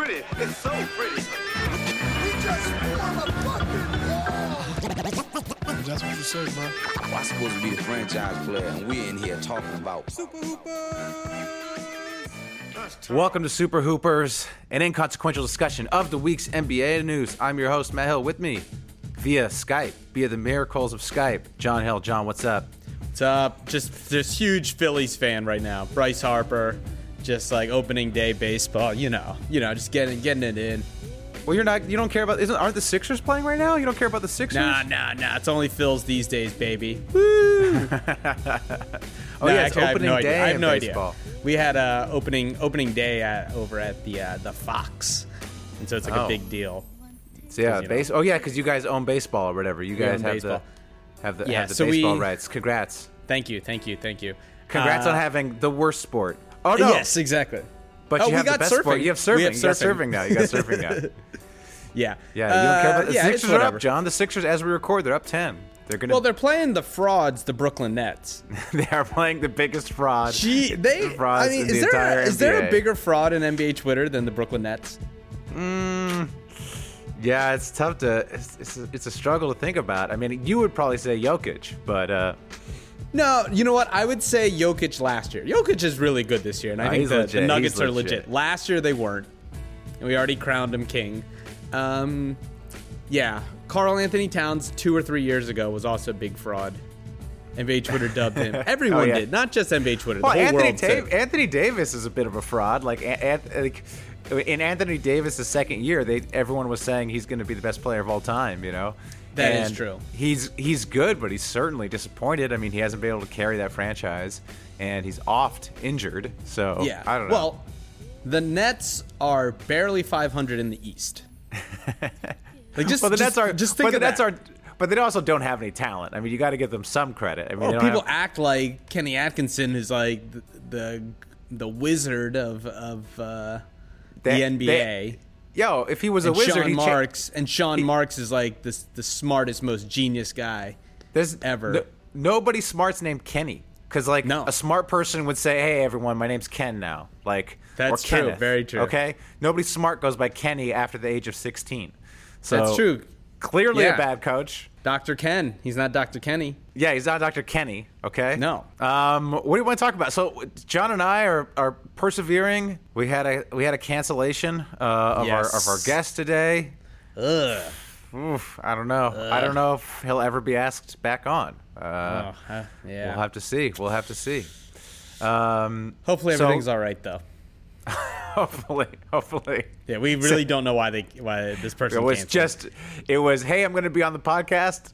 It's pretty. It's so pretty. That's what you say, bro. I'm supposed to be the franchise player, and we're in here talking about Welcome to Super Hoopers, an inconsequential discussion of the week's NBA news. I'm your host, Matt Hill. With me via Skype, via the miracles of Skype, John Hill. John, what's up? What's up? Just just huge Phillies fan right now. Bryce Harper, just like opening day baseball. You know, you know, just getting getting it in. Well, you're not. You don't care about. Isn't aren't the Sixers playing right now? You don't care about the Sixers? Nah, nah, nah. It's only Phil's these days, baby. Oh Nah, yeah, it's actually, I opening no idea. day I have no baseball. idea. We had a opening opening day at, over at the uh, the Fox, and so it's like Oh. a big deal. So yeah, you know. base. Oh yeah, because you guys own baseball or whatever. You guys have baseball. the have the Yeah, have the so baseball we- rights. Congrats. Thank you, thank you, thank you. Congrats Uh, on having the worst sport. Oh no. Yes, exactly. But Oh, you have got the best sport. You have surfing. Have You got surfing. surfing now. You got surfing now. Yeah, Yeah, you don't care about the Uh, yeah, Sixers are up, John. The Sixers, as we record, they're up ten. They're gonna. Well, they're playing the frauds, the Brooklyn Nets. they are playing the biggest fraud. Gee, they. frauds I mean, is the there a, is there a bigger fraud in NBA Twitter than the Brooklyn Nets? Yeah, it's tough to. It's, it's, a, it's a struggle to think about. I mean, you would probably say Jokic, but uh, No, you know what? I would say Jokic last year. Jokic is really good this year, and I No, think the, the Nuggets He's are legit. legit. Last year they weren't, and we already crowned him king. Um, yeah, Karl-Anthony Towns two or three years ago was also a big fraud. NBA Twitter dubbed him. Everyone Oh, yeah. did, not just NBA Twitter. well, the whole Anthony Dav- too. Anthony Davis is a bit of a fraud. Like, like in Anthony Davis' second year, they everyone was saying he's going to be the best player of all time. You know. That is And true. He's he's good, but he's certainly disappointed. I mean, he hasn't been able to carry that franchise, and he's oft injured. So Yeah. I don't know. Well, the Nets are barely 500 in the East. like just, But the just, Nets are just think but the Nets that. are but they also don't have any talent. I mean, you got to give them some credit. I mean, Well, people have- act like Kenny Atkinson is like the the, the wizard of of uh, They- the NBA. they- Yo, if he was a and wizard, Sean he cha- and Sean he- Marks is like the the smartest, most genius guy. There's ever. no- nobody smart's named Kenny. Because like No. a smart person would say, "Hey, everyone, my name's Ken now." Like That's true, Kenneth, very true. Okay, nobody smart goes by Kenny after the age of sixteen. So That's true. Clearly Yeah. a bad coach. Dr. Ken. He's not Dr. Kenny. Yeah, he's not Dr. Kenny. Okay. No. Um, what do you want to talk about? So John and I are, are persevering. We had a we had a cancellation uh, of our of our guest today. Ugh. Oof, I don't know. I don't know if he'll ever be asked back on. Uh, Oh, huh, yeah. We'll have to see. We'll have to see. Um, Hopefully so- everything's all right though. hopefully, hopefully. Yeah, we really don't know why they why this person It was canceled. just, it was, hey, I'm going to be on the podcast.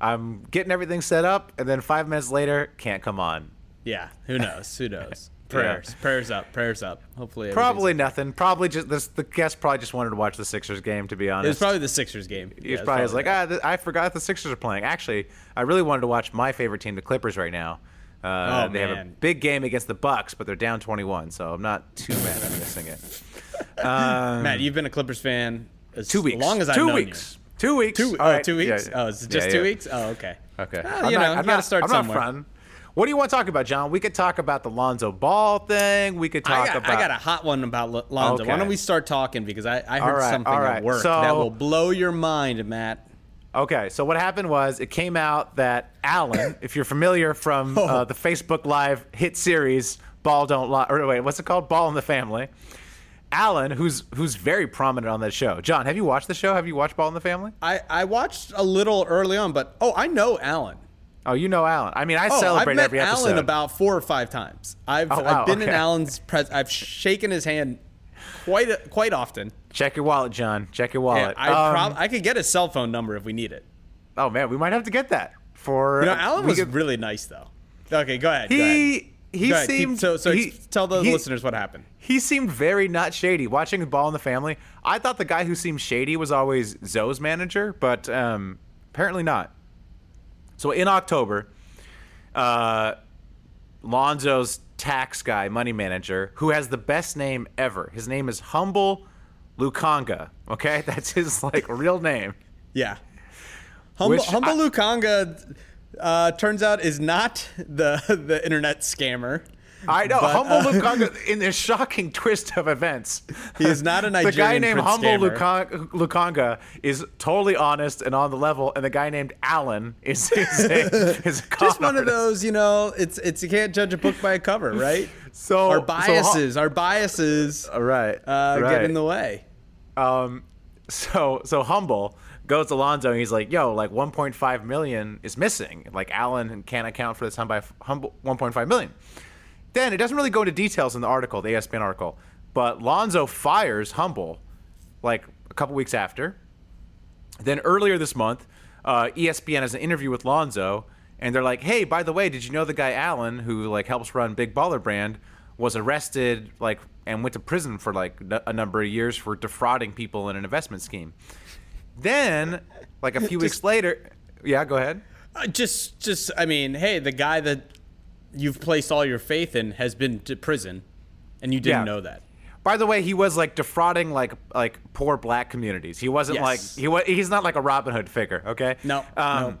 I'm getting everything set up, and then five minutes later, can't come on. yeah. Who knows? Who knows? Prayers, prayers up, prayers up. Hopefully, Probably nothing. Probably just this. The guest probably just wanted to watch the Sixers game. To be honest, It was probably the Sixers game. He Yeah, was probably was like, ah, th- I forgot the Sixers are playing. Actually, I really wanted to watch my favorite team, the Clippers, right now. Uh, Oh, they have a big game against the Bucks, but they're down 21, so I'm not too mad at missing it. Um, Matt, you've been a Clippers fan as two weeks. long as I've two known weeks. Two weeks. you. Two, All oh, right. two weeks. Yeah, Oh, is it just yeah. two weeks? Oh, okay. Okay. Well, I'm you not- know, I'm you gotta start I'm not somewhere. fronting. What do you want to talk about, John? We could talk about the Lonzo Ball thing. We could talk I got, about. I got a hot one about Lo- Lonzo. Why don't we start talking? Because I, I heard right, something right. at work So- that will blow your mind, Matt. Okay, so what happened was it came out that Alan, if you're familiar from Oh. uh, the Facebook Live hit series Ball Don't Lie, or wait, what's it called? Ball in the Family. Alan, who's who's very prominent on that show. John, have you watched the show? Have you watched Ball in the Family? I, I watched a little early on, but oh, I know Alan. Oh, you know Alan. I mean, I Oh, celebrate I've met every episode. Alan about four or five times. I've, Oh, wow, I've been in. Alan's pres. I've shaken his hand quite a, quite often. Check your wallet, John. Check your Yeah, wallet. I Um, prob- I could get his cell phone number if we need it. oh man, we might have to get that for. You know, Alan was could- really nice though. Okay, go ahead. go ahead. he he ahead, seemed so. So he- tell the he- listeners what happened. He seemed very not shady. Watching the Ball in the Family, I thought the guy who seemed shady was always Zo's manager, but um, apparently not. So in October, uh, Lonzo's tax guy, money manager, who has the best name ever. His name is Humble Lukanga. Okay, that's his like real name. Yeah. Humble, Humble I- Lukanga uh, turns out is not the the internet scammer. I know But, Humble uh, Lukanga in this shocking twist of events. He is not a the guy named prince Humble scammer. Lukanga, Lukanga is totally honest and on the level, and the guy named Alan is is a, is a Just one of those, you know. It's it's you can't judge a book by a cover, right? So our so biases, our biases, All right, uh, right. get in the way. Um, so so humble goes to Lonzo and he's like, "Yo, like 1.5 million is missing. Like Alan can't account for this hum humble 1.5 million." Then it doesn't really go into details in the article, the ESPN article, but Lonzo fires Humble like a couple weeks after. Then earlier this month, uh, ESPN has an interview with Lonzo, and they're like, "Hey, by the way, did you know the guy Alan who like helps run Big Baller Brand was arrested like and went to prison for like n- a number of years for defrauding people in an investment scheme?" Then, like a few weeks later, yeah, go ahead. Uh, just, just, I mean, hey, the guy that you've placed all your faith in has been to prison, and you didn't Yeah. know that. By the way, he was like defrauding like like poor black communities. He wasn't Yes. like he was he's not like a Robin Hood figure, okay? No, Um, no.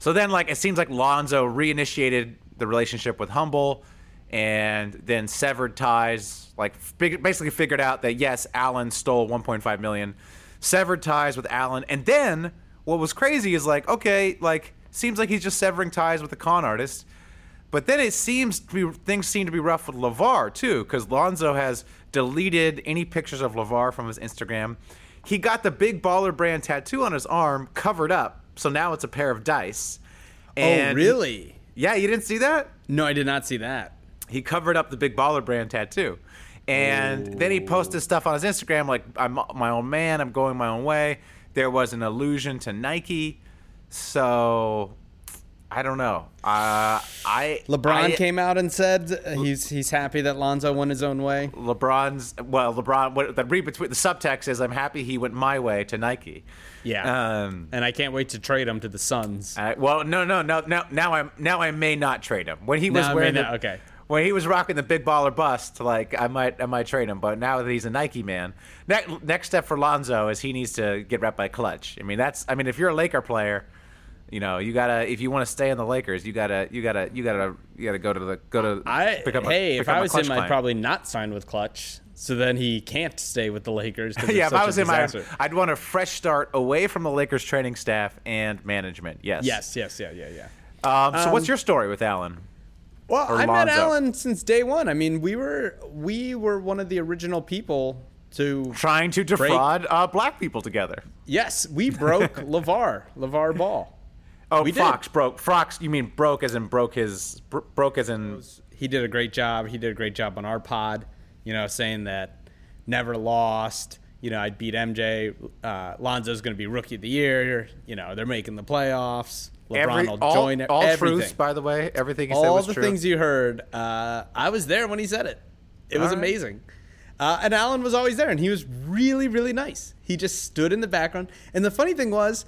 So then, like, it seems like Lonzo reinitiated the relationship with Humble, and then severed ties. Like, fig- basically figured out that yes, Alan stole 1.5 million, severed ties with Alan, and then what was crazy is like, okay, like, seems like he's just severing ties with the con artist. But then it seems to be things seem to be rough with LaVar too, because Lonzo has deleted any pictures of LaVar from his Instagram. He got the big baller brand tattoo on his arm covered up, so now it's a pair of dice. oh, really? yeah, you didn't see that? No, I did not see that. He covered up the big baller brand tattoo. And then he posted stuff on his Instagram like, I'm my own man, I'm going my own way. There was an allusion to Nike. So, I don't know. Uh, I LeBron I- came out and said he's he's happy that Lonzo went his own way. LeBron's well, LeBron. What the read between the subtext is, I'm happy he went my way to Nike. Yeah, Um. and I can't wait to trade him to the Suns. I, well, no, no, no, no. Now I'm now I may not trade him. When he was may wearing the, not- okay. When he was rocking the big baller bust, like I might I might trade him. But now that he's a Nike man, next next step for Lonzo is he needs to get rep by Klutch. I mean that's I mean if you're a Laker player. You know, you gotta if you want to stay in the Lakers, you gotta you gotta you gotta you gotta go to the go to I pick up a- hey, if pick up I a was him, I'd probably not sign with Klutch. So then he can't stay with the Lakers. yeah, if I was a him, I'd, disaster. I'd want a fresh start away from the Lakers training staff and management. Yes. Yes, yes, yeah, yeah, yeah. Um, so, what's your story with Alan? Well, I met. Alan since day one. I mean, we were we were one of the original people to. Trying to defraud uh, black people together. Yes, we broke LaVar, LaVar Ball. Oh, We did. Fox broke. Fox, you mean broke as in broke his bro- broke as in He did a great job. He did a great job on our pod. You know, saying that never lost. You know, I'd beat MJ. Uh, Lonzo's going to be rookie of the year. You know, they're making the playoffs. LeBron every will all, join all everything. truths. By the way, everything he said all was the true. things you heard. Uh, I was there when he said it. It was right. amazing. Uh, and Alan was always there, and he was really, really nice. He just stood in the background. And the funny thing was,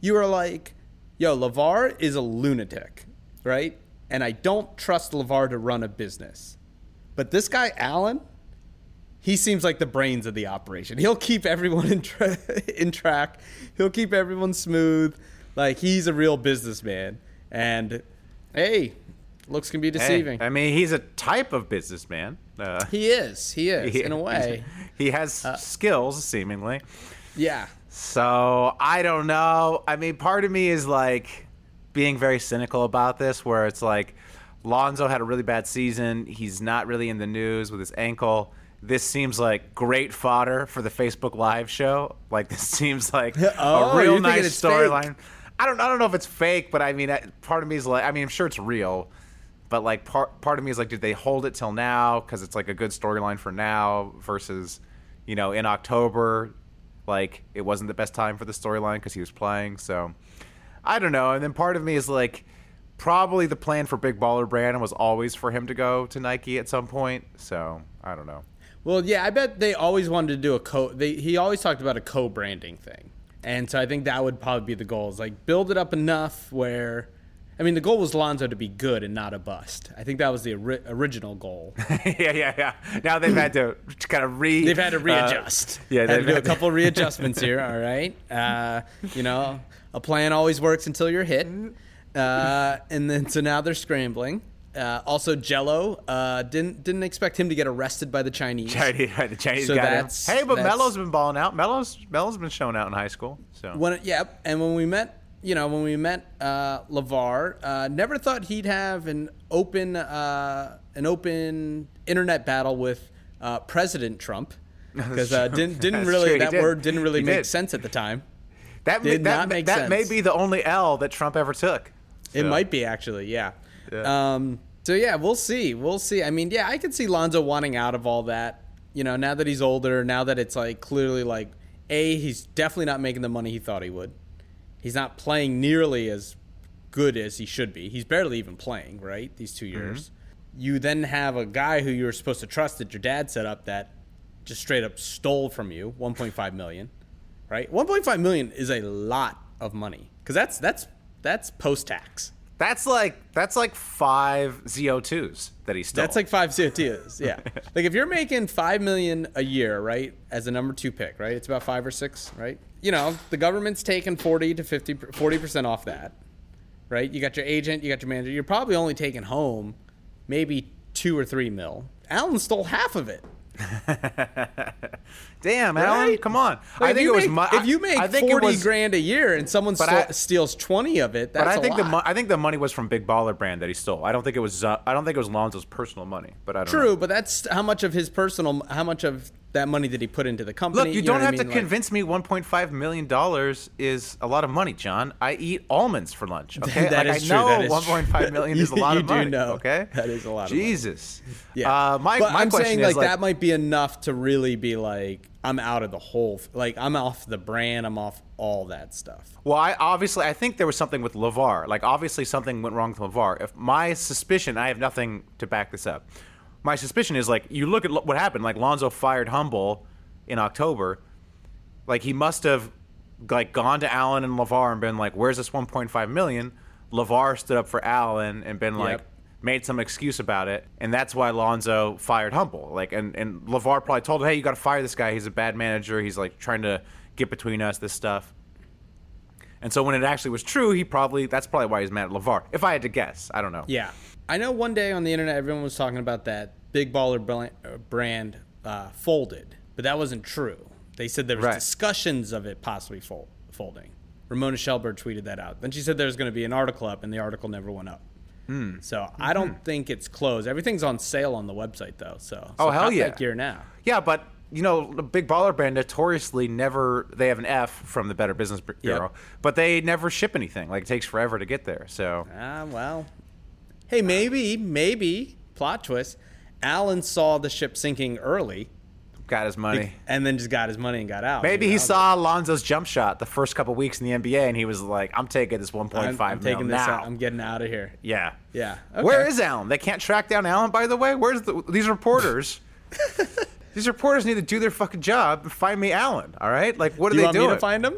you were like, yo, LaVar is a lunatic, right? And I don't trust LaVar to run a business. But this guy, Alan, he seems like the brains of the operation. He'll keep everyone in, tra- in track, he'll keep everyone smooth. Like, he's a real businessman. And hey, looks can be Hey, deceiving. I mean, he's a type of businessman. Uh, he is. He is, in a way. Uh, he has skills, seemingly. Yeah. So I don't know. I mean, part of me is like being very cynical about this, where it's like Lonzo had a really bad season. He's not really in the news with his ankle. this seems like great fodder for the Facebook Live show. Like this seems like Oh, a real nice storyline. I don't I don't know if it's fake, but I mean, part of me is like, I mean, I'm sure it's real, but like part part of me is like, did they hold it till now because it's like a good storyline for now versus, you know, in October, like it wasn't the best time for the storyline because he was playing. So I don't know. And then part of me is like, probably the plan for Big Baller Brand was always for him to go to Nike at some point. So I don't know. Well, yeah, I bet they always wanted to do a co. They, he always talked about a co-branding thing, and so I think that would probably be the goal. Is like build it up enough where, I mean, the goal was Lonzo to be good and not a bust. I think that was the ori- original goal. yeah, yeah, yeah. Now they've had to kind of re. They've had to uh, readjust. yeah, had to they've do a had to- couple readjustments here. All right, uh, you know, a plan always works until you're hit, uh, and then so now they're scrambling. Uh, also, Gelo uh, didn't didn't expect him to get arrested by the Chinese. Chinese, the Chinese So got him. that's- Hey, but that's- Melo's been balling out. Melo's Melo's been showing out in high school. So When yep, and when we met, you know, when we met uh, LaVar, uh, never thought he'd have an open uh, an open internet battle with uh, President Trump because uh, didn't didn't really that did. word didn't really He make did. sense at the time. that did may, that, not make that may be the only L that Trump ever took. It might be actually, yeah. Yeah. Um, so yeah, we'll see. We'll see. I mean, yeah, I could see Lonzo wanting out of all that. You know, now that he's older, now that it's like clearly like a he's definitely not making the money he thought he would. He's not playing nearly as good as he should be. He's barely even playing, right? These 2 mm-hmm. years. You then have a guy who you were supposed to trust that your dad set up that just straight up stole from you 1.5 million, right? 1.5 million is a lot of money cuz that's that's that's post-tax. That's like that's like five ZO2s that he stole. That's like five COTs. Yeah. like if you're making five million a year, right, as a number two pick, right? It's about five or six, right? You know, the government's taking 40 to 50, 40% off that, right? You got your agent, you got your manager. You're probably only taking home maybe two or three mil. Alan stole half of it. Damn, Alan, come on. Like, I think you it was. make, mu- if you make I think 40 was- grand a year and someone sto- I- steals 20 of it, that's But I think a the mo- I think the money was from Big Baller Brand that he stole. I don't think it was. Uh, I don't think it was Lonzo's personal money. But I don't True, know. but that's how much of his personal, how much of that money did he put into the company? Look, you, know don't what I have to? Like- convince me 1.5 million dollars is a lot of money, John. I eat almonds for lunch. Okay, That like, is I true, know that is true. million is a lot of You of do know. Okay, That is a lot of money. Jesus. Yeah. Uh, my but my I'm question saying is like that might be enough to really be like I'm out of the whole like I'm off the brand, I'm off all that stuff. Well, I obviously I think there was something with LaVar. Like obviously something went wrong with LaVar. If my suspicion, I have nothing to back this up. My suspicion is like you look at what happened. Like Lonzo fired Humble in October. Like he must have like gone to Alan and LaVar and been like, "Where's this 1.5 million? LaVar stood up for Alan and been like. Yep. Made some excuse about it, and that's why Lonzo fired Humble. Like, and and LaVar probably told him, "Hey, you got to fire this guy. He's a bad manager. He's like trying to get between us. This stuff." And so when it actually was true, he probably that's probably why he's mad at LaVar. If I had to guess, I don't know. Yeah. I know one day on the internet everyone was talking about that Big Baller uh, brand uh, folded, but that wasn't true. They said there was Right. discussions of it possibly fol- folding. Ramona Shelburne tweeted that out. Then she said there was going to be an article up, and the article never went up. Hmm. So I don't think it's closed. Everything's on sale on the website though. So, Oh, so hell yeah. that gear now. Yeah, but you know, the Big Baller Brand notoriously never they have an F from the Better Business Bureau, but they never ship anything. Like it takes forever to get there. So Ah, well. Hey, maybe, maybe plot twist. Alan saw the ship sinking early, got his money. and then just got his money and got out. Maybe he know? saw Lonzo's jump shot the first couple weeks in the NBA, and he was like, "I'm taking this 1.5 I'm, taking this. now." Out. I'm getting out of here. yeah, Yeah. Where okay. is Alan? They can't track down Alan, by the way. Where's the, these reporters? these reporters need to do their fucking job and find me Alan. All right, like what are you they want doing? me to find him?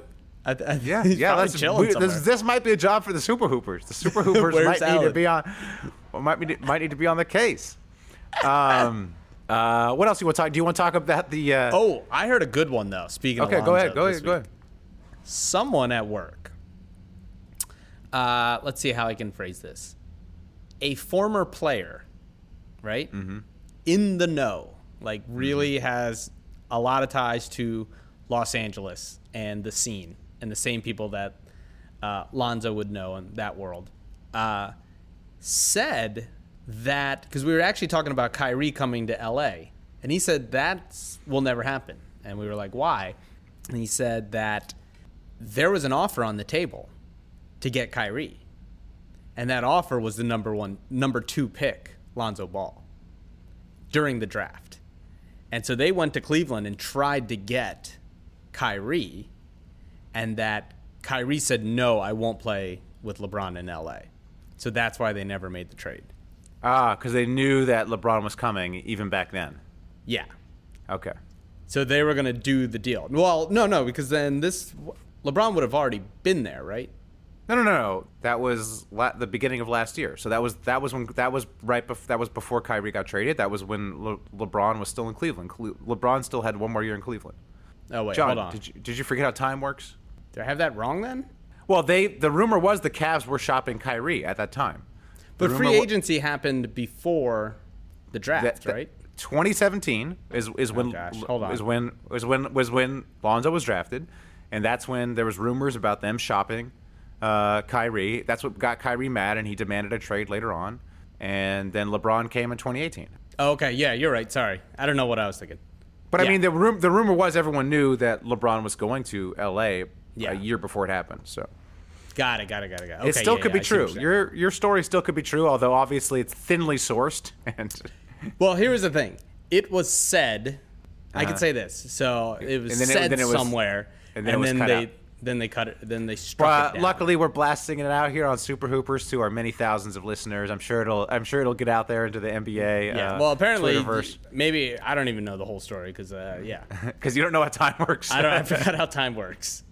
I, I, yeah, yeah. probably we- this, this might be a job for the Super Hoopers. The Super Hoopers might need to be on. Might be, might need to be on the case. Um, uh, what else do you want to talk? Do you want to talk about the? Uh, oh, I heard a good one though. Speaking okay. of Go ahead. Go ahead. Go ahead. Someone at work. Uh, let's see how I can phrase this. A former player, right? Mm-hmm. In the know, like really has a lot of ties to Los Angeles and the scene and the same people that uh, Lonzo would know in that world. Uh, said that because we were actually talking about Kyrie coming to LA And he said that will never happen. And we were like, why? And he said that there was an offer on the table to get Kyrie. And that offer was the number one, number two pick, Lonzo Ball, during the draft. And so they went to Cleveland and tried to get Kyrie, and that Kyrie said, no, I won't play with LeBron in LA. So that's why they never made the trade. Ah, because they knew that LeBron was coming even back then. Yeah. Okay. So they were going to do the deal. Well, no, no, because then this LeBron would have already been there, right? No, no, no, no. That was la- the beginning of last year. So that was that was when that was right. Bef- that was before Kyrie got traded. That was when Le- LeBron was still in Cleveland. Cle- LeBron still had one more year in Cleveland. Oh wait, John, hold on. did you did you forget how time works? Did I have that wrong then? Well, they the rumor was the Cavs were shopping Kyrie at that time. But free wa- agency happened before the draft, that- that- right? 2017 is is when Oh, gosh, hold on. is when was when was when Lonzo was drafted, and that's when there was rumors about them shopping uh, Kyrie. That's what got Kyrie mad, and he demanded a trade later on. And then LeBron came in 2018. Oh, okay, yeah, you're right. Sorry, I don't know what I was thinking. But I mean, the rum- the rumor was everyone knew that LeBron was going to LA Yeah. a year before it happened. So Got it, got it, got it, got it. Okay, it still yeah, could yeah, be I true. Your your story still could be true, although obviously it's thinly sourced. And Well, here's the thing. It was said. I Uh-huh. can say this. So it was And then it- said then it was- somewhere, and then it was cut they out. then they cut it. Then they struck it down. luckily, we're blasting it out here on Super Hoopers to our many thousands of listeners. I'm sure it'll I'm sure it'll get out there into the NBA. yeah. uh, well, apparently, Twitterverse. maybe I don't even know the whole story because uh, yeah, because you don't know how time works. I don't. I forgot how time works.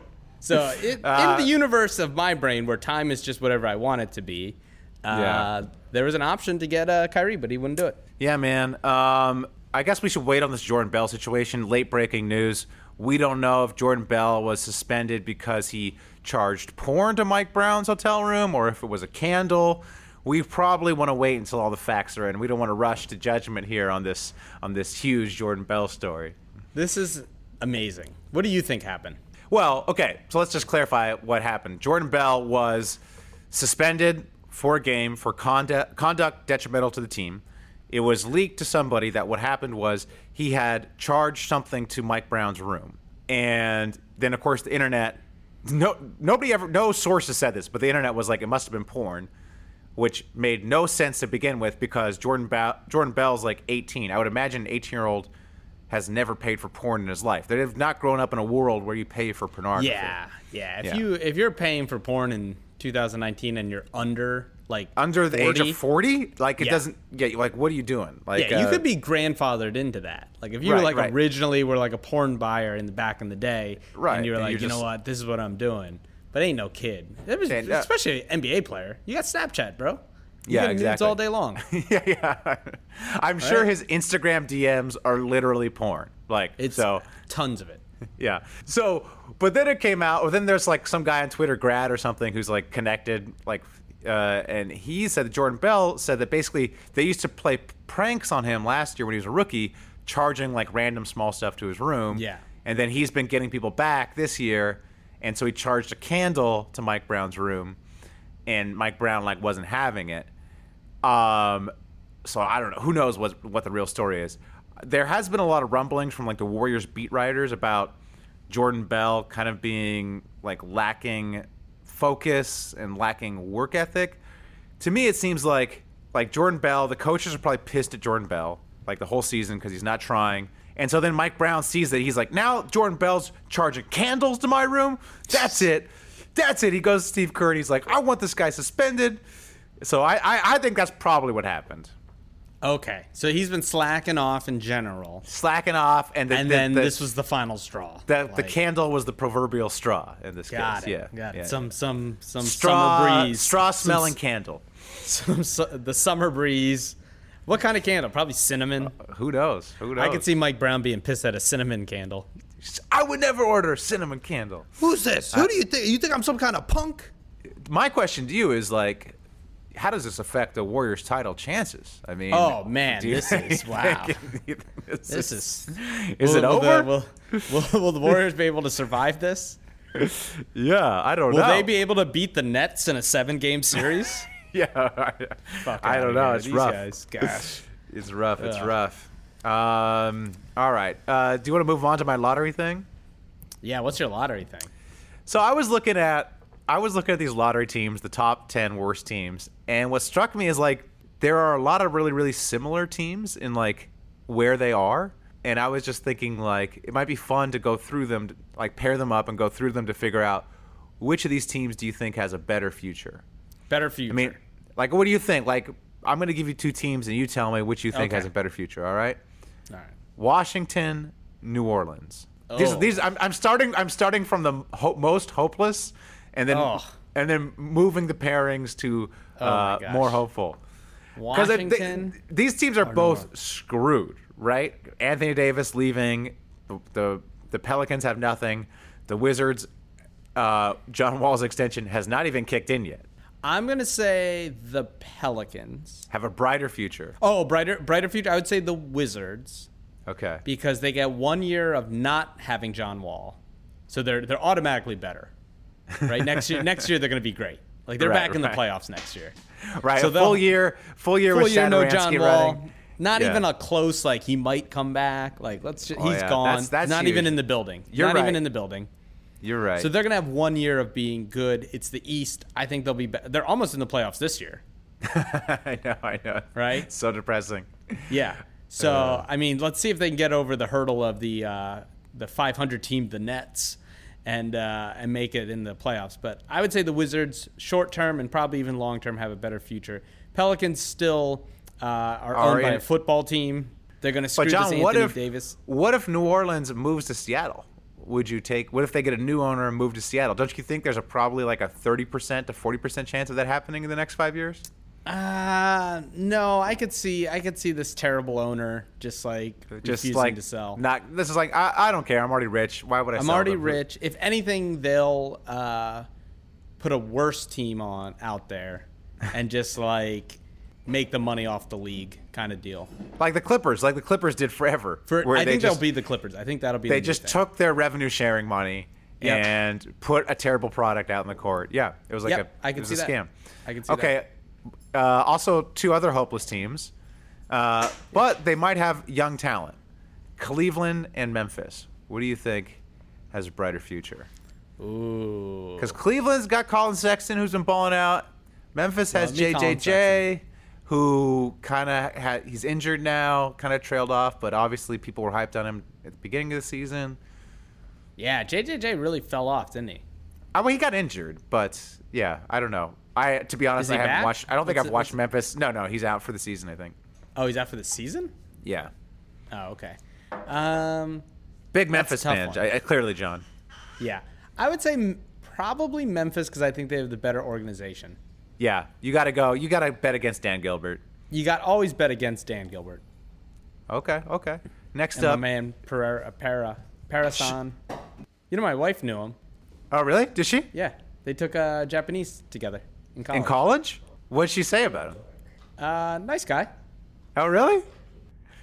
So it, Uh, in the universe of my brain, where time is just whatever I want it to be, uh, Yeah. there was an option to get uh, Kyrie, but he wouldn't do it. Yeah, man. Um, I guess we should wait on this Jordan Bell situation. Late breaking news. We don't know if Jordan Bell was suspended because he charged porn to Mike Brown's hotel room or if it was a candle. We probably want to wait until all the facts are in. We don't want to rush to judgment here on this on this huge Jordan Bell story. This is amazing. What do you think happened? Well, okay, so let's just clarify what happened. Jordan Bell was suspended for a game for conduct, conduct detrimental to the team. It was leaked to somebody that what happened was he had charged something to Mike Brown's room. And then, of course, the internet, no, nobody ever, no sources said this, but the internet was like, it must have been porn, which made no sense to begin with because Jordan, ba- Jordan Bell's like 18. I would imagine an 18 year old has never paid for porn in his life. They have not grown up in a world where you pay for pornography. Yeah, yeah. If Yeah. you if you're paying for porn in 2019 and you're under like Under the age of 40, like it Yeah. doesn't. Get yeah, like what are you doing? Like yeah, you uh, could be grandfathered into that. Like if you Right, were like right. originally were like a porn buyer in the back in the day, Right, And you were and like, you know what, this is what I'm doing. But ain't no kid. It was, And, uh, especially an NBA player. You got Snapchat, bro. Yeah, exactly. all day long. yeah, yeah. I'm sure his Instagram DMs are literally porn. Like It's so. tons of it. Yeah. So, but then it came out, or then there's like some guy on Twitter, grad or something, who's like connected, like, uh, and he said that Jordan Bell said that basically they used to play pranks on him last year when he was a rookie, charging like random small stuff to his room. Yeah. And then he's been getting people back this year, and so he charged a candle to Mike Brown's room, and Mike Brown like wasn't having it. Um, so I don't know. Who knows what what the real story is? There has been a lot of rumblings from like the Warriors beat writers about Jordan Bell kind of being like lacking focus and lacking work ethic. To me, it seems like like Jordan Bell. The coaches are probably pissed at Jordan Bell like the whole season because he's not trying. And so then Mike Brown sees that he's like, now Jordan Bell's charging candles to my room. That's it. That's it. He goes to Steve Kerr and he's like, I want this guy suspended. So I, I, I think that's probably what happened. Okay, so he's been slacking off in general, Slacking off, and, the, and the- then the- this was the final straw. the, the candle was the proverbial straw in this Got case. it. Yeah, got it. yeah. Some some some straw summer breeze. straw smelling s- candle. some, su- the summer breeze. What kind of candle? Probably cinnamon. Uh, who knows? Who knows? I could see Mike Brown being pissed at a cinnamon candle. I would never order a cinnamon candle. Who's this? Who do you think? You think I'm some kind of punk? My question to you is like, how does this affect the Warriors' title chances? I mean, Oh, man, this is- wow. this, This is. Is it will the- over? will, will, will the Warriors be able to survive this? yeah, I don't Will know. Will they be able to beat the Nets in a seven-game series? Yeah, Fuck I don't know. here. It's These rough. Guys, gosh. It's rough. It's Ugh. rough. Um. All right. Uh, do you want to move on to my lottery thing? Yeah, what's your lottery thing? So I was looking at I was looking at these lottery teams, the top 10 worst teams, and what struck me is like there are a lot of really really similar teams in like where they are, and I was just thinking like it might be fun to go through them, like pair them up and go through them to figure out which of these teams do you think has a better future? Better future. I mean, like what do you think? Like I'm going to give you two teams and you tell me which you think Okay. has a better future, all right? all right. Washington, New Orleans. These, Oh. these I'm, I'm starting. I'm starting from the ho- most hopeless, and then Oh. and then moving the pairings to uh, gosh. more hopeful. Washington. these teams are both screwed, right? Anthony Davis leaving. The, the the Pelicans have nothing. The Wizards, uh, John Wall's extension has not even kicked in yet. I'm gonna say the Pelicans. Have a brighter future. Oh, brighter, brighter future. I would say the Wizards Okay. because they get one year of not having John Wall, so they're they're automatically better. Right next year, next year they're gonna be great. Like they're Right, back in the playoffs next year. Right. So full year. Full year Full with year, no John Wall. running. Not Yeah. even a close. Like he might come back. Like let's. Just, Oh, he's yeah. gone. That's- that's not even in the building. You're not even in the building. You're right. So they're gonna have one year of being good. It's the East. I think they'll be. be- They're almost in the playoffs this year. I know, I know. Right? So depressing. Yeah. So Uh. I mean, let's see if they can get over the hurdle of the uh, the 500 team, the Nets, and uh, and make it in the playoffs. But I would say the Wizards, short term and probably even long term, have a better future. Pelicans still uh, are Are owned by a football team. They're going to screw But John, this what if Davis. what if New Orleans moves to Seattle? Would you take? What if they get a new owner and move to Seattle? Don't you think there's a probably like a thirty percent to forty percent chance of that happening in the next five years? Uh no, I could see I could see this terrible owner just like Just refusing like to sell. Not. This is like I, I don't care. I'm already rich. Why would I? I'm already them? rich. If anything, they'll uh, put a worse team on out there and just like make the money off the league kind of deal. Like the Clippers. Like the Clippers did forever. For I think just, they'll be the Clippers. I think that'll be. They the just took their revenue sharing money Yep. and put a terrible product out in the court. Yeah, it was like Yep, a. I can see a that. scam. I can see that. okay. Uh, also, two other hopeless teams, uh, but they might have young talent. Cleveland and Memphis. What do you think has a brighter future? Ooh. Because Cleveland's got Collin Sexton, who's been balling out. Memphis has Love JJJ, who kind of had he's injured now, kind of trailed off, but obviously people were hyped on him at the beginning of the season. Yeah, JJJ really fell off, didn't he? I mean, he got injured, but yeah, I don't know. I to be honest, I haven't back? watched. I don't think What's I've it- watched Memphis. No, no, he's out for the season. I think. Oh, he's out for the season. Yeah, Oh, okay. Um, big Memphis fan. I, I- clearly, John. yeah, I would say m- probably Memphis because I think they have the better organization. Yeah, you got to go. You got to bet against Dan Gilbert. You got always bet against Dan Gilbert. Okay, okay. Next And my up. man Pereira, Para, Parasan. You know, my wife knew him. Oh, really? Did she Yeah, they took uh, Japanese together in college. in college? What'd she say about him? Uh, nice guy. Oh, really?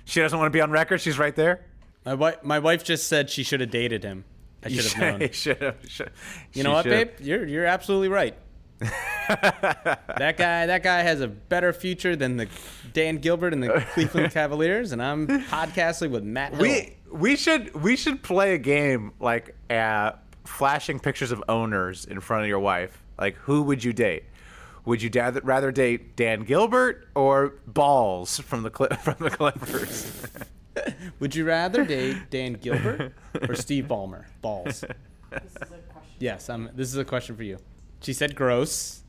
She doesn't want to be on record. She's right there. My wife, my wife just said she should have dated him. I should have known. should have. should- You know what, should've. babe? You're you're absolutely right. that guy that guy has a better future than the Dan Gilbert and the Cleveland Cavaliers, and I'm podcasting with Matt Hill. We we should we should play a game like uh, flashing pictures of owners in front of your wife. Like, who would you date? Would you da- rather date Dan Gilbert or Balls from the Cli- from the Clippers? Would you rather date Dan Gilbert or Steve Ballmer? Balls. Yes, I'm. This is a question for you. She said gross.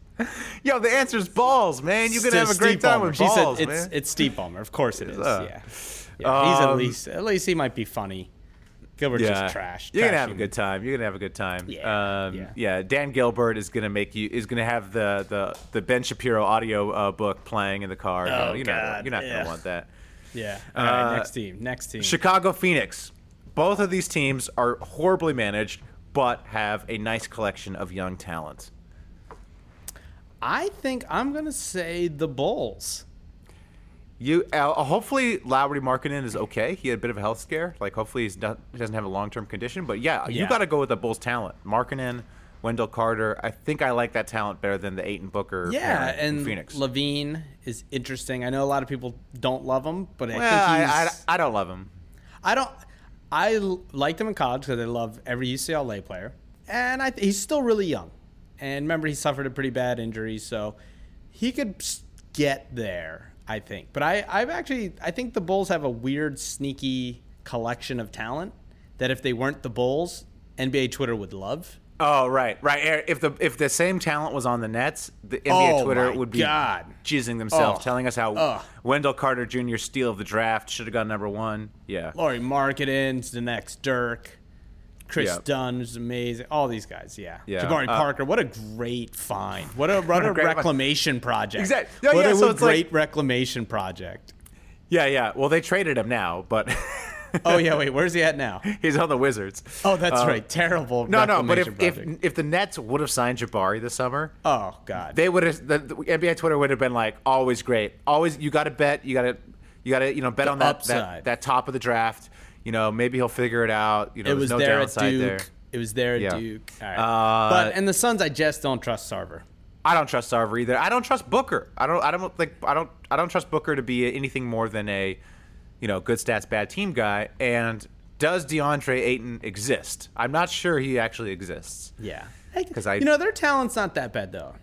Yo, the answer's Balls, man. You're gonna have a Steve great time Ballmer. with she Balls, said it's man. it's Steve Ballmer. Of course it is. Uh, yeah. yeah. He's at um, least at least he might be funny. Gilbert's just trash. You're gonna have a good time. You're gonna have a good time. Yeah, um, yeah. Dan Gilbert is gonna make you is gonna have the the, the Ben Shapiro audio uh, book playing in the car. Oh, No, you're not God, you're not yeah. gonna want that. Yeah. All right, Uh, next team. Next team. Chicago Phoenix. Both of these teams are horribly managed, but have a nice collection of young talent. I think I'm gonna say the Bulls. You uh, hopefully Lauri Markkanen is okay. He had a bit of a health scare. Like hopefully he's not, he doesn't have a long term condition. But yeah, you got to go with the Bulls' talent. Markkanen, Wendell Carter. I think I like that talent better than the Ayton Booker. Yeah, and Phoenix. LaVine is interesting. I know a lot of people don't love him, but I well, think I, he's. I, I don't love him. I don't. I liked him in college because I love every UCLA player, and I th- he's still really young. And remember, he suffered a pretty bad injury, so he could get there. I think, but I, I've actually, I think the Bulls have a weird, sneaky collection of talent that if they weren't the Bulls, NBA Twitter would love. Oh right, right. If the if the same talent was on the Nets, the NBA Oh, Twitter would be God. jizzing themselves, Oh. telling us how. Wendell Carter Jr. steal of the draft should have gone number one. Yeah, Lauri Markkanen's the next Dirk. Kris Yeah. Dunn is amazing. All these guys, yeah. Yeah. Jabari Uh, Parker, what a great find. What a what a great- reclamation project. Exact- Yeah, what yeah, a so it's like- great reclamation project. yeah, yeah. Well, they traded him now, but Oh yeah, wait, where's he at now? he's on the Wizards. Oh, that's Uh, right. Terrible. No, no. But if, if if the Nets would have signed Jabari this summer, oh god, they would have the, the NBA Twitter would have been like always great. Always you got to bet, you got to you got to you know bet The on that, that that top of the draft. You know, maybe he'll figure it out. You know, it was no there at downside Duke. there. It was there at Yeah. Duke. All right. Uh, but and the Suns, I just don't trust Sarver. I don't trust Sarver either. I don't trust Booker. I don't. I don't think. I don't. I don't trust Booker to be anything more than a, you know, good stats, bad team guy. And does DeAndre Ayton exist? I'm not sure he actually exists. Yeah, 'Cause I- you know their talent's not that bad though.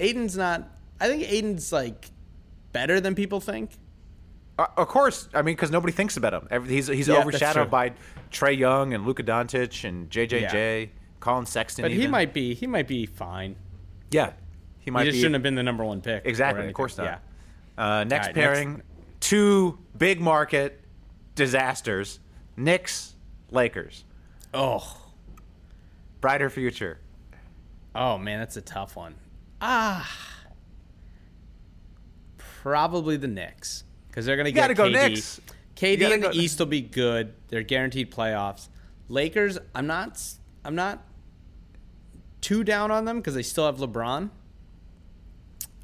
Ayton's not. I think Ayton's like better than people think. Uh, of course, I mean, because nobody thinks about him. He's he's Yeah, overshadowed by Trae Young and Luka Doncic and JJJ, Collin Sexton. But he might be. He might be fine. yeah, he might he just be shouldn't have been the number one pick. exactly. Of course not. Yeah. Uh, next right, pairing, next- two big market disasters: Knicks, Lakers. Oh. Brighter future. Oh man, that's a tough one. Ah. Probably the Knicks because they're gonna gotta get go KD. Knicks. KD gotta in the East will be good. They're guaranteed playoffs. Lakers, I'm not. I'm not too down on them because they still have LeBron.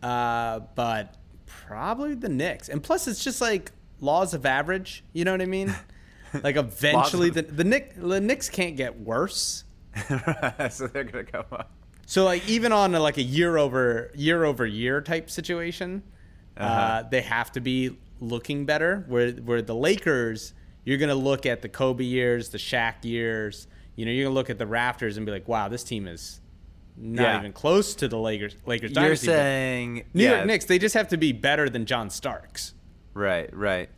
Uh, but probably the Knicks, and plus it's just like laws of average. You know what I mean? Like eventually, the the Knicks, the Knicks can't get worse. so they're gonna go up. So like even on a, like a year over year over year type situation, uh Uh-huh. they have to be looking better. Where where the Lakers, you're gonna look at the Kobe years, the Shaq years. You know, you're gonna look at the Raptors and be like, wow, this team is not Yeah. even close to the Lakers. Lakers You're dynasty. Saying New yeah, York Knicks, they just have to be better than John Starks. Right, right.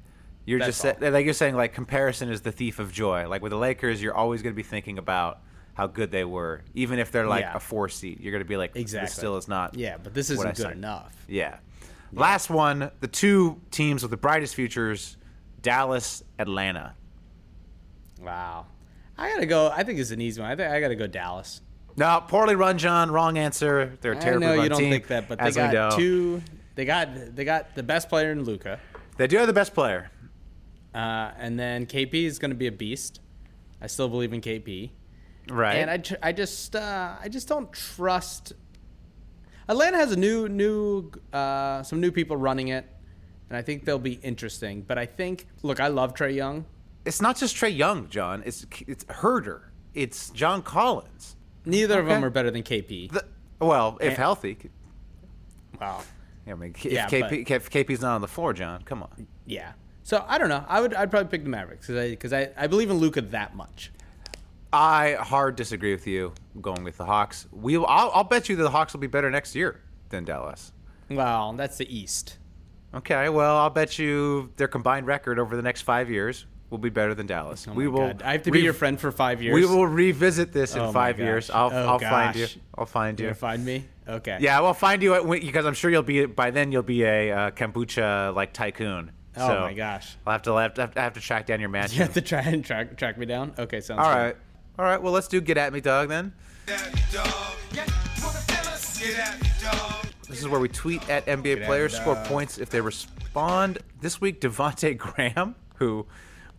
You're That's just sa- like you're saying like comparison is the thief of joy. Like with the Lakers, you're always going to be thinking about how good they were, even if they're like Yeah. a four seed. You're going to be like, Exactly. this still is not. Yeah, but this isn't good enough. Yeah. Last one, the two teams with the brightest futures, Dallas, Atlanta. Wow. I gotta go. I think it's an easy one. I think I gotta go Dallas. No, poorly run, John. Wrong answer. They're a I know you don't team, think that, but they got two. They got they got the best player in Luka, They do have the best player. uh, and then KP is going to be a beast. I still believe in KP, Right. and I, tr- I just uh, I just don't trust. Atlanta has a new new uh, some new people running it, and I think they'll be interesting. But I think look, I love Trae Young. it's not just Trae Young, John. It's it's Huerter. It's John Collins. Neither of them are better than KP. The, well, if And- healthy. wow. Yeah, I mean, if, Yeah, KP, if KP's not on the floor, John, come on. Yeah. So I don't know. I would I'd probably pick the Mavericks because I because I, I believe in Luka that much. I hard disagree with you. Going with the Hawks. We, I'll, I'll bet you the Hawks will be better next year than Dallas. Well, that's the East. Okay, well, I'll bet you their combined record over the next five years will be better than Dallas. Oh we will. God. I have to be re- your friend for five years. We will revisit this in Oh five years. I'll, Oh I'll find you. I'll find You you. find me? Okay. Yeah, we'll find you at, because I'm sure you'll be by then. You'll be a uh, kombucha like tycoon. Oh So my gosh. I'll have to, I'll have to I have to track down your match. You have to try and track track me down. Okay, sounds All right, all right. Well, let's do get at me, Doug. Then this is where we tweet at NBA at players, me, score Doug. points if they respond. This week, Devonte Graham, who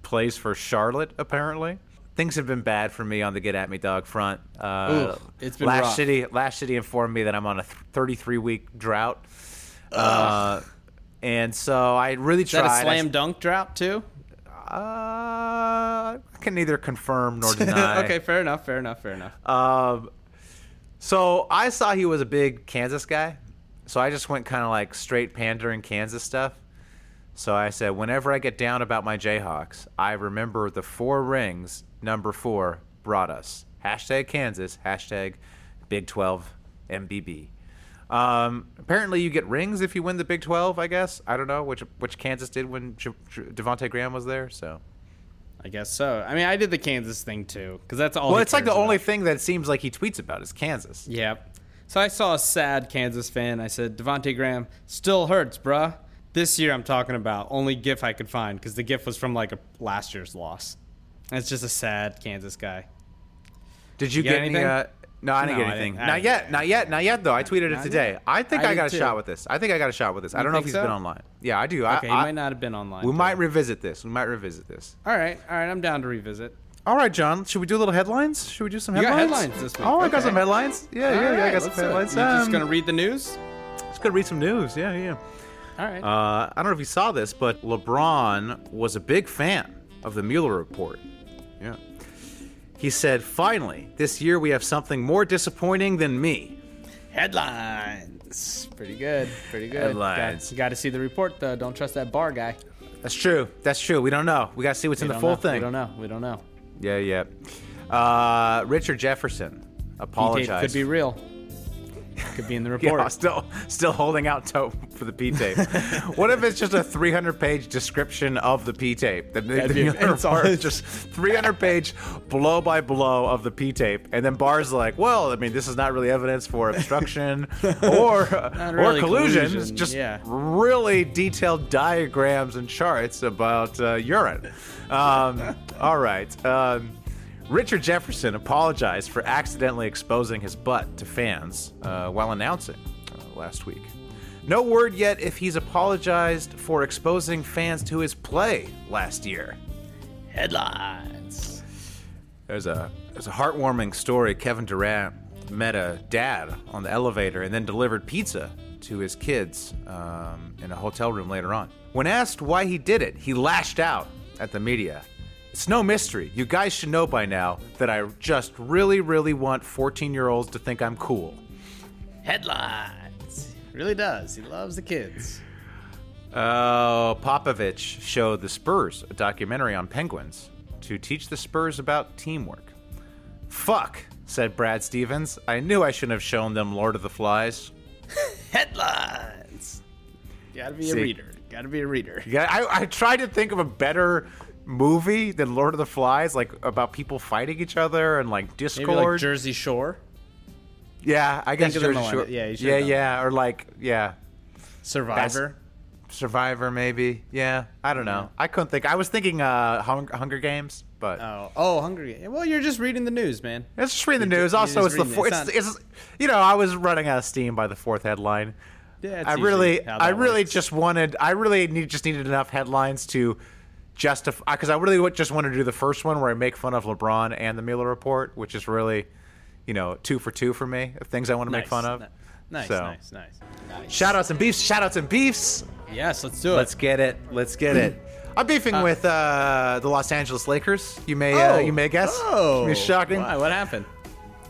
plays for Charlotte, apparently. Things have been bad for me on the get at me dog front. Uh, Ooh, it's been last rough. city. Last city informed me that I'm on a 33 week drought, uh, and so I really Is that tried. a I- slam dunk drought too? Uh, I can neither confirm nor deny. okay, fair enough. Fair enough. Fair enough. Um, So I saw he was a big Kansas guy. So I just went kind of like straight pandering Kansas stuff. So I said, whenever I get down about my Jayhawks, I remember the four rings number four brought us. Hashtag Kansas, hashtag Big 12 MBB. Um, apparently, you get rings if you win the Big 12, I guess. I don't know, which which Kansas did when J- J- Devontae Graham was there. So, I guess so. I mean, I did the Kansas thing too, because that's all. Well, it's like the cares only thing that seems like he tweets about is Kansas. Yep. So I saw a sad Kansas fan. I said, Devonte Graham still hurts, bruh. This year I'm talking about only GIF I could find because the GIF was from like a last year's loss. And it's just a sad Kansas guy. Did you, You get, any? anything? Uh, no, I didn't No, get I anything. didn't- I not yet. Not yet. Not yet, though. I tweeted it today. yet. I think I I, got a did shot with this. I think I got a shot with this. I don't know if he's been online. Yeah, I do. Okay, I, might not have been online. We today. might revisit this. We might revisit this. All right, all right. I'm down to revisit. All right, John. Should we do a little headlines? Should we do some You got headlines? headlines this week. Oh, I got some headlines. Yeah, yeah, All yeah. I got some headlines. You just Um, gonna read the news? Just gonna read some news. Yeah, yeah. All right. Uh, I don't know if you saw this, but LeBron was a big fan of the Mueller report. Yeah. He said, "Finally, this year we have something more disappointing than me." Headlines. Pretty good. Pretty good. Headlines. Got, you got to see the report though. Don't trust that Barr guy. That's true. That's true. We don't know. We got to see what's in the full know. thing. We don't know. We don't know. Yeah, yeah. Uh, Richard Jefferson apologized. could be real. Could be in the Yeah, report. still, still holding out to, for the P tape. what if it's just a 300 page description of the P tape? The, the be- it's all- just 300 page blow by blow of the P tape, and then Barr's like, "Well, I mean, this is not really evidence for obstruction or really or collusion. collusion, It's just yeah. really detailed diagrams and charts about uh, urine." Um, all right. Um, Richard Jefferson apologized for accidentally exposing his butt to fans uh, while announcing uh, last week. No word yet if he's apologized for exposing fans to his play last year. Headlines. There's a there's a heartwarming story. Kevin Durant met a dad on the elevator and then delivered pizza to his kids um, in a hotel room later on. When asked why he did it, he lashed out at the media. It's no mystery. You guys should know by now that I just really, really want 14 year olds to think I'm cool. Headlines. Really does. He loves the kids. Oh, Popovich showed the Spurs a documentary on penguins to teach the Spurs about teamwork. Fuck, said Brad Stevens. I knew I shouldn't have shown them Lord of the Flies. Headlines. Gotta be a reader. Gotta be a reader. Yeah, I, I tried to think of a better movie than Lord of the Flies, like about people fighting each other and like Discord. Maybe like Jersey Shore. yeah, I guess Jersey Shore. yeah, yeah, yeah, or like yeah, Survivor. Survivor maybe. Yeah, I don't know. I couldn't think. I was thinking uh, Hung- Hunger Games, but Oh, oh, hungry. Well, you're just reading the news, man. It's just reading the You're news. Also, it's the fourth. It's. It's it's, you know, I was running out of steam by the fourth headline. Yeah, I really, I really works. just wanted, I really need, just needed enough headlines to justify, because I really just wanted to do the first one where I make fun of LeBron and the Mueller report, which is really, you know, two for two for me of things I want to make fun of. Nice, So. nice, nice, nice. Shout outs and beefs. Shout outs and beefs. Yes, let's do it. Let's get it. Let's get it. I'm beefing with uh, the Los Angeles Lakers. You may, uh, you may guess. Oh, It's shocking. Why? What happened?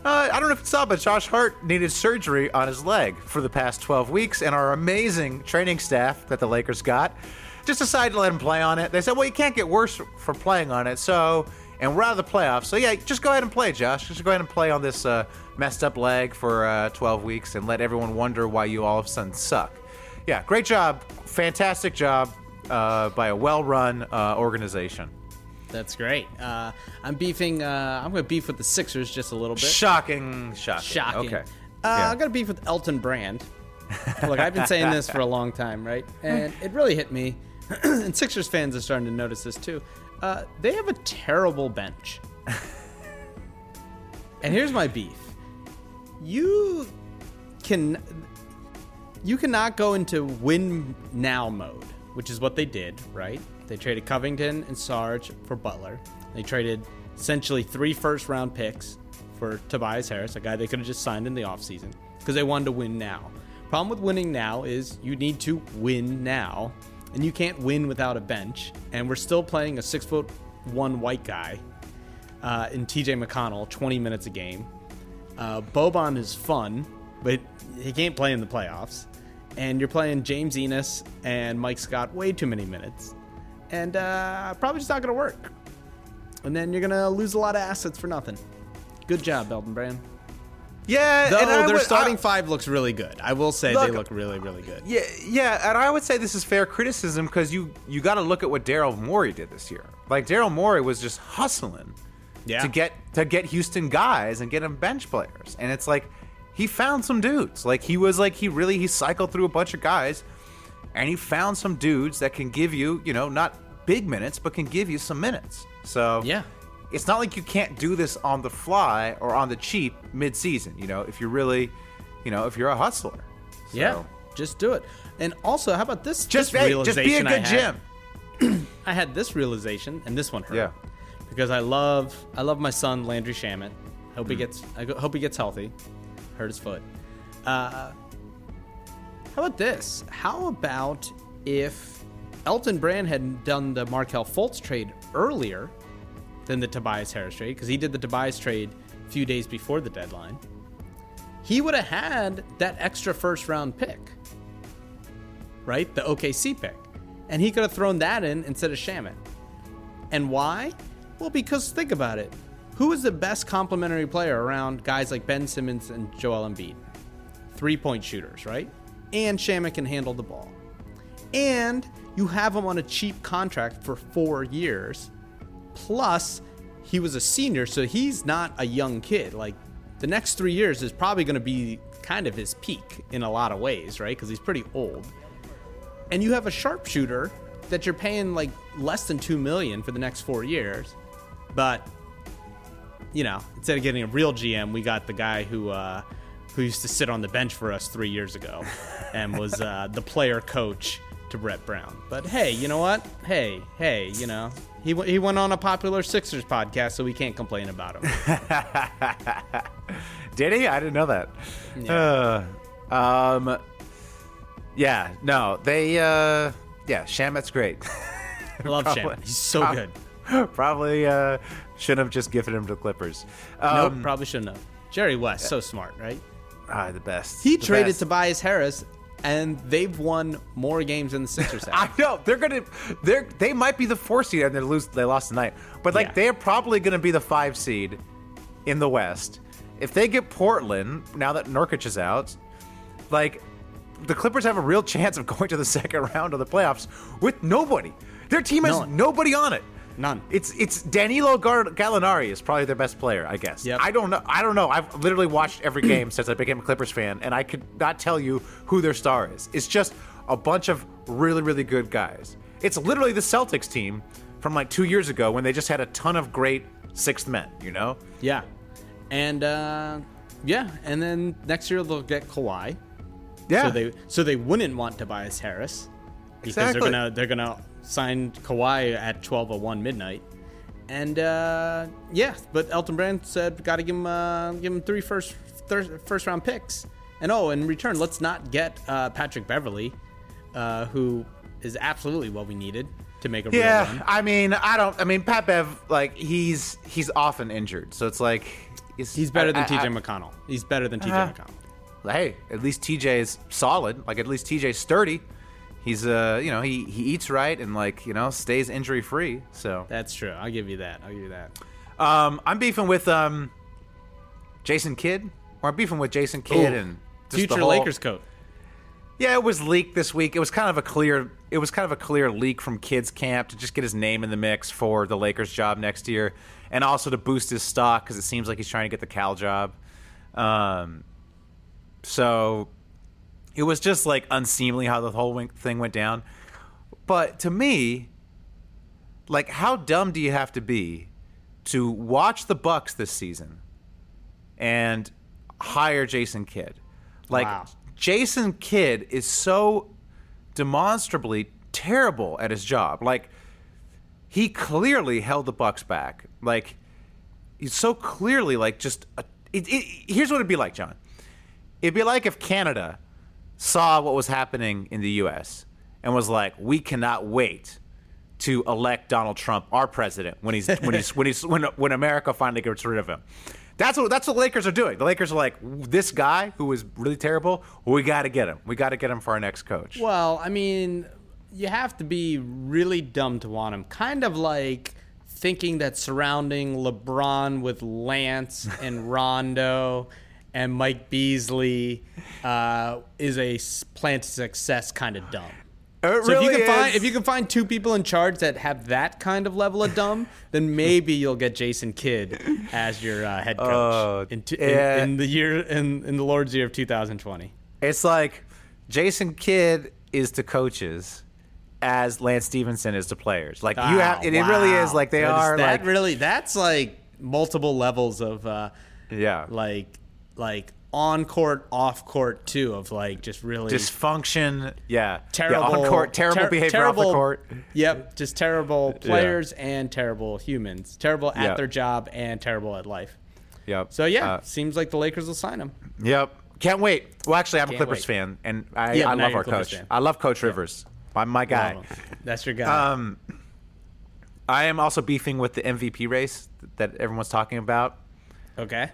Uh, I don't know if you saw, but Josh Hart needed surgery on his leg for the past 12 weeks, and our amazing training staff that the Lakers got just decided to let him play on it. They said, well, you can't get worse for playing on it, so, and we're out of the playoffs, so yeah, just go ahead and play, Josh. Just go ahead and play on this uh, messed up leg for uh, 12 weeks and let everyone wonder why you all of a sudden suck. Yeah, great job. Fantastic job uh, by a well run uh, organization. That's great. Uh, I'm beefing. Uh, I'm going to beef with the Sixers just a little bit. Shocking, shocking. Shocking. Okay. Uh, Yeah. I'm going to beef with Elton Brand. Look, I've been saying this for a long time, right? And it really hit me. and Sixers fans are starting to notice this too. Uh, they have a terrible bench. and here's my beef. You can you cannot go into win now mode, which is what they did, right? They traded Covington and Sarge for Butler. They traded essentially three first round picks for Tobias Harris, a guy they could have just signed in the offseason, because they wanted to win now. Problem with winning now is you need to win now, and you can't win without a bench. And we're still playing a six foot one white guy uh, in TJ McConnell 20 minutes a game. Uh, Boban is fun, but he can't play in the playoffs. And you're playing James Ennis and Mike Scott way too many minutes. And uh, probably just not going to work. And then you're going to lose a lot of assets for nothing. Good job, Belton Brand. Yeah, Though and their would- starting I- five looks really good. I will say they Look- look really, really good. Yeah, yeah, and I would say this is fair criticism because you you got to look at what Daryl Morey did this year. Like Daryl Morey was just hustling Yeah. to get to get Houston guys and get them bench players, and it's like he found some dudes. Like he was like he really he cycled through a bunch of guys, and he found some dudes that can give you you know not big minutes but can give you some minutes. So Yeah. It's not like you can't do this on the fly or on the cheap mid-season. You know, if you're really, you know, if you're a hustler. Yeah, just do it. And also, how about this? Just, this hey, just be a realization I good had? I had this realization, and this one hurt. Yeah. Because I love, I love my son Landry Shamet. Hope he Mm. gets, I hope he gets healthy. Hurt his foot. Uh, how about this? How about if Elton Brand had done the Markelle Fultz trade earlier than the Tobias Harris trade? Because he did the Tobias trade a few days before the deadline. He would have had that extra first round pick right? The OKC pick. And he could have thrown that in instead of Shamet. And why? Well, because think about it. Who is the best complementary player around guys like Ben Simmons and Joel Embiid? Three point shooters, right? And Shamet can handle the ball. And you have him on a cheap contract for four years. Plus, he was a senior, so he's not a young kid. Like, the next three years is probably going to be kind of his peak in a lot of ways, right? Because he's pretty old and you have a sharpshooter that you're paying like less than two million for the next four years, but you know, instead of getting a real GM, we got the guy who uh, who used to sit on the bench for us three years ago, and was uh, the player coach to Brett Brown. But hey, you know what? Hey, hey, you know, he he went on a popular Sixers podcast, so we can't complain about him. Did he? I didn't know that. Uh, um, yeah, no, they, uh, yeah, Shamet's great. I love Probably- Shannon. He's so good. Probably uh, shouldn't have just gifted him to the Clippers. Nope, Um, probably shouldn't have. Jerry West, so smart, right? ah, the best. He The traded best. Tobias Harris, and they've won more games than the Sixers I know they're gonna. They're they might be the four seed and they lose. They lost tonight, but like Yeah. they're probably gonna be the five seed in the West. If they get Portland now that Nurkic is out, like the Clippers have a real chance of going to the second round of the playoffs with nobody. Their team has No nobody on it. None. It's it's Danilo Gar- Gallinari is probably their best player, I guess. Yep. I don't know. I don't know. I've literally watched every game since I became a Clippers fan, and I could not tell you who their star is. It's just a bunch of really really good guys. It's literally the Celtics team from like two years ago when they just had a ton of great sixth men. You know? Yeah, and uh, yeah, and then next year they'll get Kawhi. Yeah. So they so they wouldn't want Tobias Harris because Exactly. they're gonna they're gonna sign Kawhi at twelve oh one midnight. And uh, yeah, but Elton Brand said got to give him uh, give him three first thir- first round picks. And oh, in return, let's not get uh, Patrick Beverley, uh, who is absolutely what we needed to make a real yeah. I mean, I don't. I mean, Pat Bev, like he's he's often injured, so it's like it's, He's better than I- TJ I- McConnell. He's better than TJ Uh-huh. McConnell. hey, at least TJ is solid. Like at least TJ's sturdy. He's uh, you know, he he eats right and like you know stays injury free. So That's true. I'll give you that. I'll give you that. um, I'm beefing with um, Jason Kidd. Or I'm beefing with Jason Kidd Ooh. and Future whole- Lakers coach. Yeah, it was leaked this week. It was kind of a clear. It was kind of a clear leak from Kidd's camp to just get his name in the mix for the Lakers job next year, and also to boost his stock because it seems like he's trying to get the Cal job. Um, so it was just like unseemly how the whole thing went down. But to me, like, how dumb do you have to be to watch the Bucks this season and hire Jason Kidd? Like, Wow. Jason Kidd is so demonstrably terrible at his job. Like, he clearly held the Bucks back. Like, he's so clearly like just. A, it, it, here's what it'd be like, John. It'd be like if Canada saw what was happening in the U.S. and was like, "We cannot wait to elect Donald Trump our president when he's when he's when he's when when America finally gets rid of him." That's what that's what the Lakers are doing. The Lakers are like this guy who is really terrible. We got to get him. We got to get him for our next coach. Well, I mean, you have to be really dumb to want him. Kind of like thinking that surrounding LeBron with Lance and Rondo and Mike Beasley uh, is a plan to success kind of dumb. It So if you really can find is. if you can find two people in charge that have that kind of level of dumb, then maybe you'll get Jason Kidd as your uh, head coach Oh, in, t- in, in the year in, in the Lord's year of 2020. It's like Jason Kidd is to coaches as Lance Stephenson is to players. Like you have, it, it really is like they That is- are That like really that's like multiple levels of uh, yeah, like like on court, off court too of like just really dysfunction. Yeah, terrible yeah, on court, terrible ter- behavior terrible, off the court. Yep, just terrible players and terrible humans. Terrible at Yeah. their job and terrible at life. Yep. So yeah, Uh, seems like the Lakers will sign him. Yep. Can't wait. Well, actually, I'm a Can't Clippers wait. fan, and I, Yeah, I love our Clippers coach. fan. I love Coach Rivers. I'm my guy. That's your guy. Um, I am also beefing with the MVP race that everyone's talking about. okay.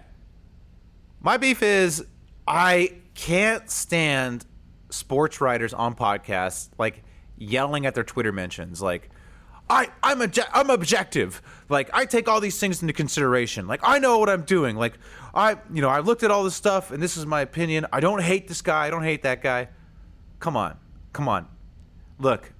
My beef is I can't stand sports writers on podcasts like yelling at their Twitter mentions like I I'm obje- I'm objective. Like I take all these things into consideration. Like I know what I'm doing. Like I you know, I looked at all this stuff and this is my opinion. I don't hate this guy. I don't hate that guy. Come on. Come on. Look,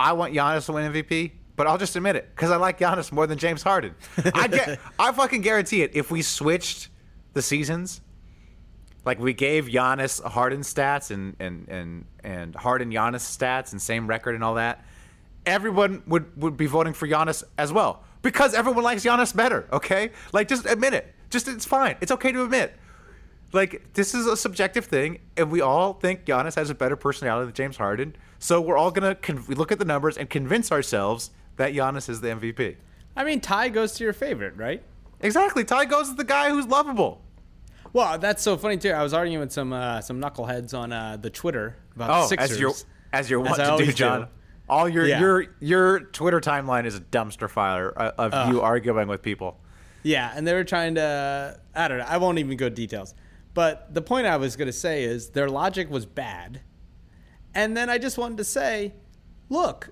I want Giannis to win MVP, but I'll just admit it because I like Giannis more than James Harden. I get, I fucking guarantee it. If we switched the seasons, like we gave Giannis Harden stats and and and and Harden Giannis stats and same record and all that, everyone would would be voting for Giannis as well because everyone likes Giannis better. Okay, like just admit it. Just it's fine. It's okay to admit. Like this is a subjective thing, and we all think Giannis has a better personality than James Harden. So we're all gonna con- look at the numbers and convince ourselves that Giannis is the MVP. I mean, tie goes to your favorite, right? Exactly. Tie goes is the guy who's lovable. Well, that's so funny too. I was arguing with some uh, some knuckleheads on uh, the Twitter about the Oh, Sixers. as you're as you're wont to do, John. do. All your Yeah. your your Twitter timeline is a dumpster fire uh, of you arguing with people. Yeah, and they were trying to. I don't know. I won't even go to details. But the point I was going to say is their logic was bad. And then I just wanted to say, look,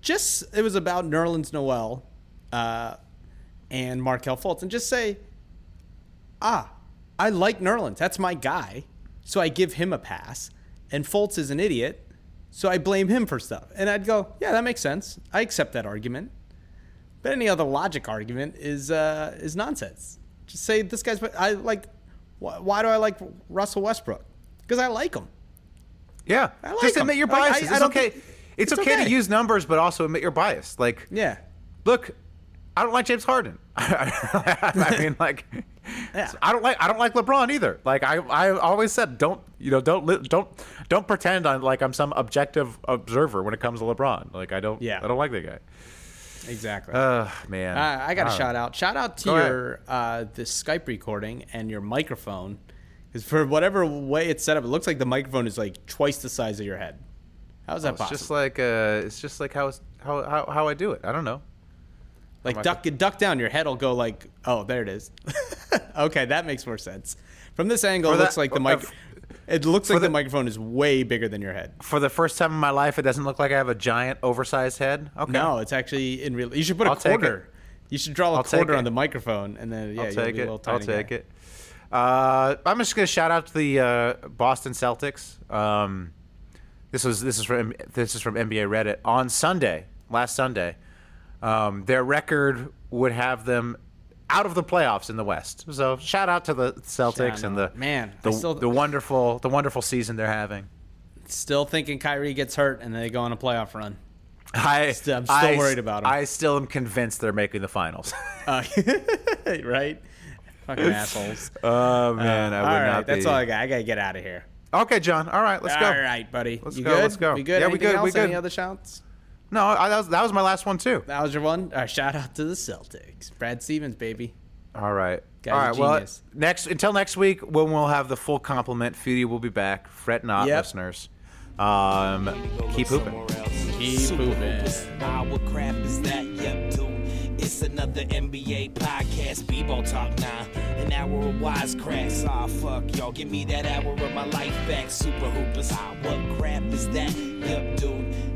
just it was about Nerlens Noel uh, and Markelle Fultz, and just say, ah, I like Nerlens. That's my guy. So I give him a pass. And Fultz is an idiot. So I blame him for stuff. And I'd go, yeah, that makes sense. I accept that argument. But any other logic argument is uh, is nonsense. Just say this guy's. I like. Why, why do I like Russell Westbrook? Because I like him. Yeah, I like just him. admit your Like, I- biases. I it's okay. think- it's, it's okay, to okay. use numbers, but also admit your bias. Like, Yeah. look, I don't like James Harden. I mean, like, Yeah. I don't like I don't like LeBron either. Like, I I always said, don't you know, don't li- don't don't pretend I'm like I'm some objective observer when it comes to LeBron. Like, I don't. Yeah. I don't like that guy. Exactly. Ugh, man. Uh, I got a shout out. Shout out to Go your uh, this Skype recording and your microphone, because for whatever way it's set up, it looks like the microphone is like twice the size of your head. How's that It's possible? just like uh, it's just like how how how how I do it. I don't know. Like duck duck down, your head will go like, oh, there it is. okay, that makes more sense. From this angle, For it that- looks like the uh, mic. f- It looks like the, the- microphone is way bigger than your head. For the first time in my life, it doesn't look like I have a giant, oversized head. Okay. No, it's actually in real. You should put a I'll take quarter. You should draw a I'll quarter on the microphone, and then yeah, I'll you'll take it. I'll take guy. it. Uh, I'm just gonna shout out to the uh, Boston Celtics. Um, this was this is from this is from NBA Reddit on Sunday, last Sunday. Um, their record would have them out of the playoffs in the West. So shout out to the Celtics and the. Man, the, still- the wonderful the wonderful season they're having. Still thinking Kyrie gets hurt, and they go on a playoff run. I, I'm still I- worried about 'em. I still am convinced they're making the finals. Uh, right? Fucking assholes. oh man, I would right, not that's all I got. I gotta get out of here. Okay, John. All right, let's All go. right, buddy. Let's you go, good? let's go. We good? Yeah, we Anything good, we Else? Any other shouts? No, I, that was that was my last one too. That was your one. All right, shout out to the Celtics. Brad Stevens, baby. All right. Guy's All a right. Well, next until next week when we'll have the full complement. Feedy will be back. Fret not, Yep. listeners. Um, keep hooping. Keep moving. Nah, what crap is that? Yep, dude. It's another NBA podcast, Bebo Talk now. An hour of wisecracks. Ah, fuck, y'all. Give me that hour of my life back. Super Hoopers. Ah, what crap is that? Yup, dude.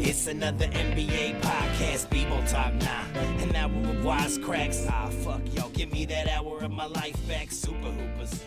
It's another NBA podcast, Bebo Talk now. An hour of wisecracks. Ah, fuck, y'all. Give me that hour of my life back. Super Hoopers.